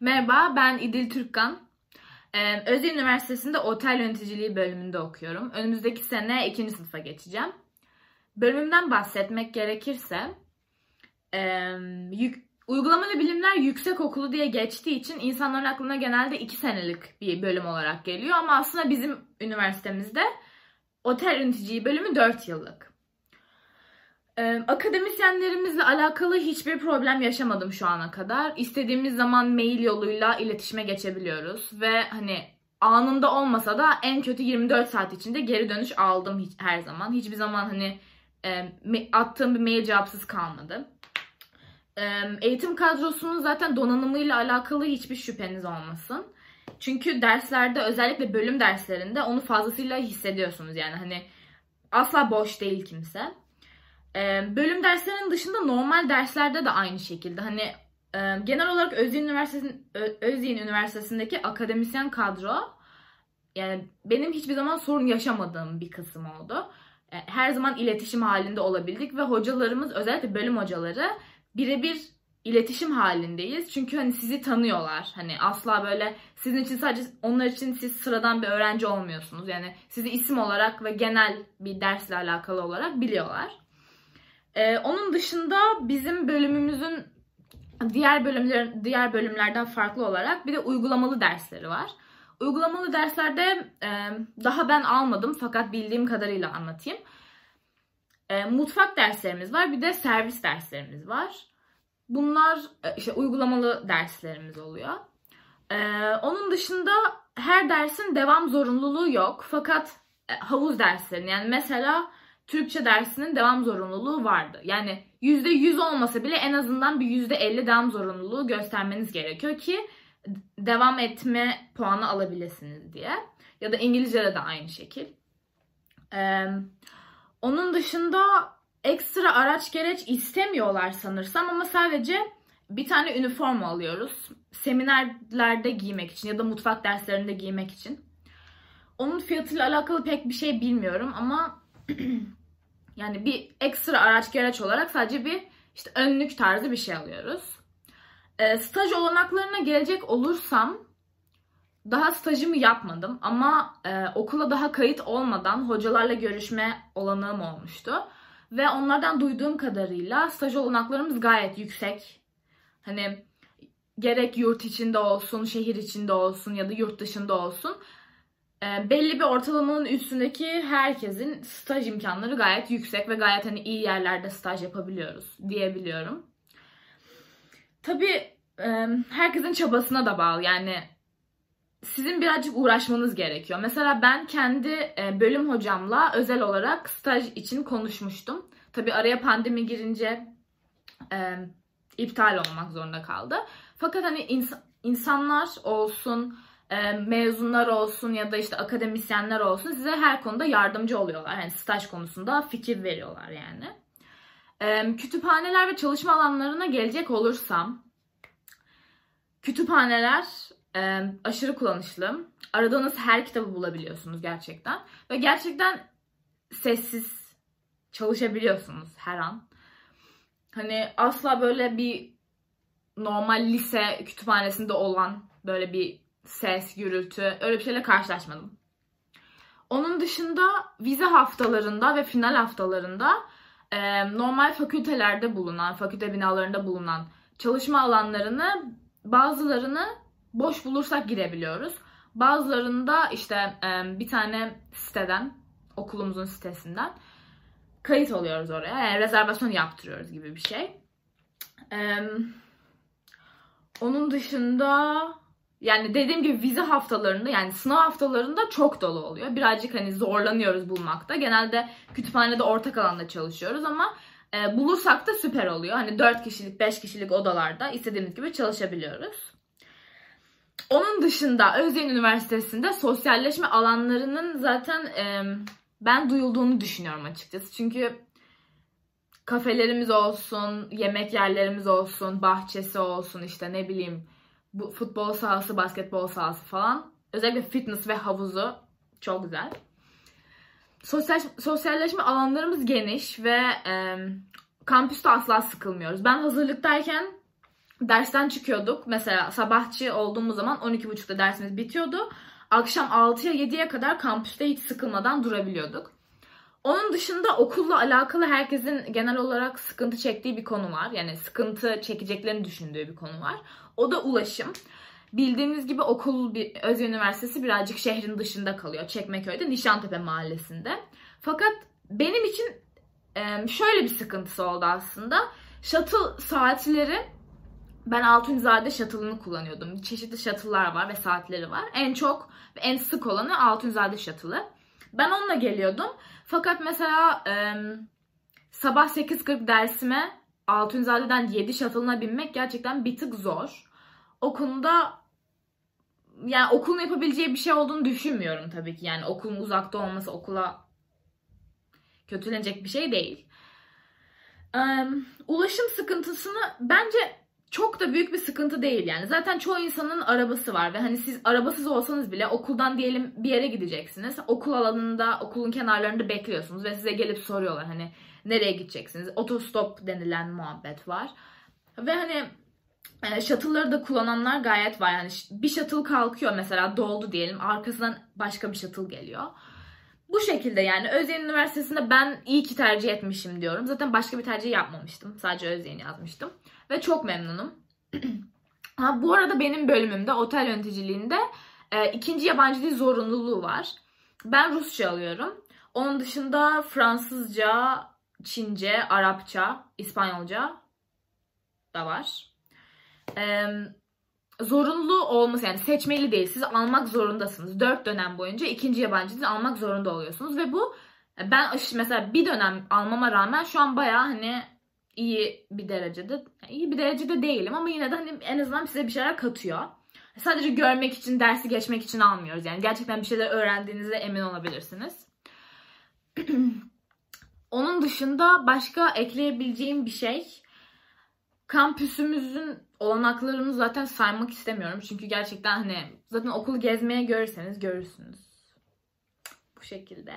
Merhaba, ben İdil Türkkan. Ee, Özyeğin Üniversitesi'nde otel yöneticiliği bölümünde okuyorum. Önümüzdeki sene ikinci sınıfa geçeceğim. Bölümümden bahsetmek gerekirse, e, yük, uygulamalı bilimler yüksek okulu diye geçtiği için insanların aklına genelde iki senelik bir bölüm olarak geliyor. Ama aslında bizim üniversitemizde otel yöneticiliği bölümü 4 yıllık. Ee, akademisyenlerimizle alakalı hiçbir problem yaşamadım şu ana kadar. İstediğimiz zaman mail yoluyla iletişime geçebiliyoruz ve hani anında olmasa da en kötü 24 saat içinde geri dönüş aldım hiç, her zaman. Hiçbir zaman hani e, attığım bir mail cevapsız kalmadı. E, eğitim kadrosunun zaten donanımıyla alakalı hiçbir şüpheniz olmasın. Çünkü derslerde özellikle bölüm derslerinde onu fazlasıyla hissediyorsunuz yani hani asla boş değil kimse. Ee, bölüm derslerinin dışında normal derslerde de aynı şekilde. Hani e, genel olarak Özyeğin, Üniversitesi, Özyeğin Üniversitesi'ndeki akademisyen kadro yani benim hiçbir zaman sorun yaşamadığım bir kısım oldu. E, her zaman iletişim halinde olabildik ve hocalarımız özellikle bölüm hocaları birebir iletişim halindeyiz. Çünkü hani sizi tanıyorlar. Hani asla böyle sizin için sadece onlar için siz sıradan bir öğrenci olmuyorsunuz. Yani sizi isim olarak ve genel bir dersle alakalı olarak biliyorlar. Ee, onun dışında bizim bölümümüzün diğer bölümler diğer bölümlerden farklı olarak bir de uygulamalı dersleri var. Uygulamalı derslerde e, daha ben almadım fakat bildiğim kadarıyla anlatayım. E, mutfak derslerimiz var, bir de servis derslerimiz var. Bunlar e, işte uygulamalı derslerimiz oluyor. E, onun dışında her dersin devam zorunluluğu yok. Fakat e, havuz derslerinin yani mesela Türkçe dersinin devam zorunluluğu vardı. Yani %100 olmasa bile en azından bir %50 devam zorunluluğu göstermeniz gerekiyor ki devam etme puanı alabilirsiniz diye. Ya da İngilizce'de de aynı şekil. Ee, onun dışında ekstra araç gereç istemiyorlar sanırsam ama sadece bir tane üniforma alıyoruz. Seminerlerde giymek için ya da mutfak derslerinde giymek için. Onun fiyatıyla alakalı pek bir şey bilmiyorum ama yani bir ekstra araç gereç olarak sadece bir işte önlük tarzı bir şey alıyoruz. E, staj olanaklarına gelecek olursam daha stajımı yapmadım ama e, okula daha kayıt olmadan hocalarla görüşme olanağım olmuştu. Ve onlardan duyduğum kadarıyla staj olanaklarımız gayet yüksek. Hani gerek yurt içinde olsun, şehir içinde olsun ya da yurt dışında olsun belli bir ortalamanın üstündeki herkesin staj imkanları gayet yüksek ve gayet hani iyi yerlerde staj yapabiliyoruz diyebiliyorum. Tabii e, herkesin çabasına da bağlı. Yani sizin birazcık uğraşmanız gerekiyor. Mesela ben kendi e, bölüm hocamla özel olarak staj için konuşmuştum. Tabii araya pandemi girince e, iptal olmak zorunda kaldı. Fakat hani ins- insanlar olsun, mezunlar olsun ya da işte akademisyenler olsun size her konuda yardımcı oluyorlar. Yani staj konusunda fikir veriyorlar yani. E, kütüphaneler ve çalışma alanlarına gelecek olursam kütüphaneler e, aşırı kullanışlı. Aradığınız her kitabı bulabiliyorsunuz gerçekten. Ve gerçekten sessiz çalışabiliyorsunuz her an. Hani asla böyle bir normal lise kütüphanesinde olan böyle bir ses, gürültü öyle bir şeyle karşılaşmadım. Onun dışında vize haftalarında ve final haftalarında e, normal fakültelerde bulunan, fakülte binalarında bulunan çalışma alanlarını bazılarını boş bulursak girebiliyoruz. Bazılarında işte e, bir tane siteden, okulumuzun sitesinden kayıt oluyoruz oraya. Yani rezervasyon yaptırıyoruz gibi bir şey. E, onun dışında yani dediğim gibi vize haftalarında yani sınav haftalarında çok dolu oluyor. Birazcık hani zorlanıyoruz bulmakta. Genelde kütüphanede ortak alanda çalışıyoruz ama e, bulursak da süper oluyor. Hani 4 kişilik 5 kişilik odalarda istediğimiz gibi çalışabiliyoruz. Onun dışında Özyeğin Üniversitesi'nde sosyalleşme alanlarının zaten e, ben duyulduğunu düşünüyorum açıkçası. Çünkü kafelerimiz olsun, yemek yerlerimiz olsun, bahçesi olsun işte ne bileyim bu futbol sahası, basketbol sahası falan. Özellikle fitness ve havuzu çok güzel. Sosyal, sosyalleşme alanlarımız geniş ve e, kampüste asla sıkılmıyoruz. Ben hazırlıktayken dersten çıkıyorduk. Mesela sabahçı olduğumuz zaman 12.30'da dersimiz bitiyordu. Akşam 6'ya 7'ye kadar kampüste hiç sıkılmadan durabiliyorduk. Onun dışında okulla alakalı herkesin genel olarak sıkıntı çektiği bir konu var. Yani sıkıntı çekeceklerini düşündüğü bir konu var. O da ulaşım. Bildiğiniz gibi okul bir Özyeğin Üniversitesi birazcık şehrin dışında kalıyor. Çekmeköy'de Nişantepe mahallesinde. Fakat benim için şöyle bir sıkıntısı oldu aslında. Shuttle saatleri ben Altunzade'de shuttle'ını kullanıyordum. Çeşitli shuttle'lar var ve saatleri var. En çok en sık olanı Altunzade shuttle'ı. Ben onunla geliyordum. Fakat mesela e, sabah 8.40 dersime Altunzade'den 7 shuttle'ına binmek gerçekten bir tık zor. O yani okulun yapabileceği bir şey olduğunu düşünmüyorum tabii ki. Yani okulun uzakta olması okula kötülenecek bir şey değil. Ee, ulaşım sıkıntısını bence çok da büyük bir sıkıntı değil yani. Zaten çoğu insanın arabası var ve hani siz arabasız olsanız bile okuldan diyelim bir yere gideceksiniz. Okul alanında, okulun kenarlarında bekliyorsunuz ve size gelip soruyorlar hani nereye gideceksiniz? Otostop denilen muhabbet var. Ve hani e, shuttle'ları da kullananlar gayet var. Yani bir shuttle kalkıyor mesela doldu diyelim. Arkasından başka bir shuttle geliyor. Bu şekilde yani Özyeğin Üniversitesi'nde ben iyi ki tercih etmişim diyorum. Zaten başka bir tercih yapmamıştım. Sadece Özyeğin yazmıştım. Ve çok memnunum. ha, bu arada benim bölümümde otel yöneticiliğinde e, ikinci yabancı dil zorunluluğu var. Ben Rusça alıyorum. Onun dışında Fransızca, Çince, Arapça, İspanyolca da var. Ee, zorunlu olması yani seçmeli değil. Siz almak zorundasınız. Dört dönem boyunca ikinci yabancı dil almak zorunda oluyorsunuz. Ve bu ben mesela bir dönem almama rağmen şu an baya hani iyi bir derecede iyi bir derecede değilim ama yine de hani en azından size bir şeyler katıyor. Sadece görmek için, dersi geçmek için almıyoruz. Yani gerçekten bir şeyler öğrendiğinize emin olabilirsiniz. Onun dışında başka ekleyebileceğim bir şey kampüsümüzün olanaklarını zaten saymak istemiyorum. Çünkü gerçekten hani zaten okulu gezmeye görürseniz görürsünüz. Bu şekilde.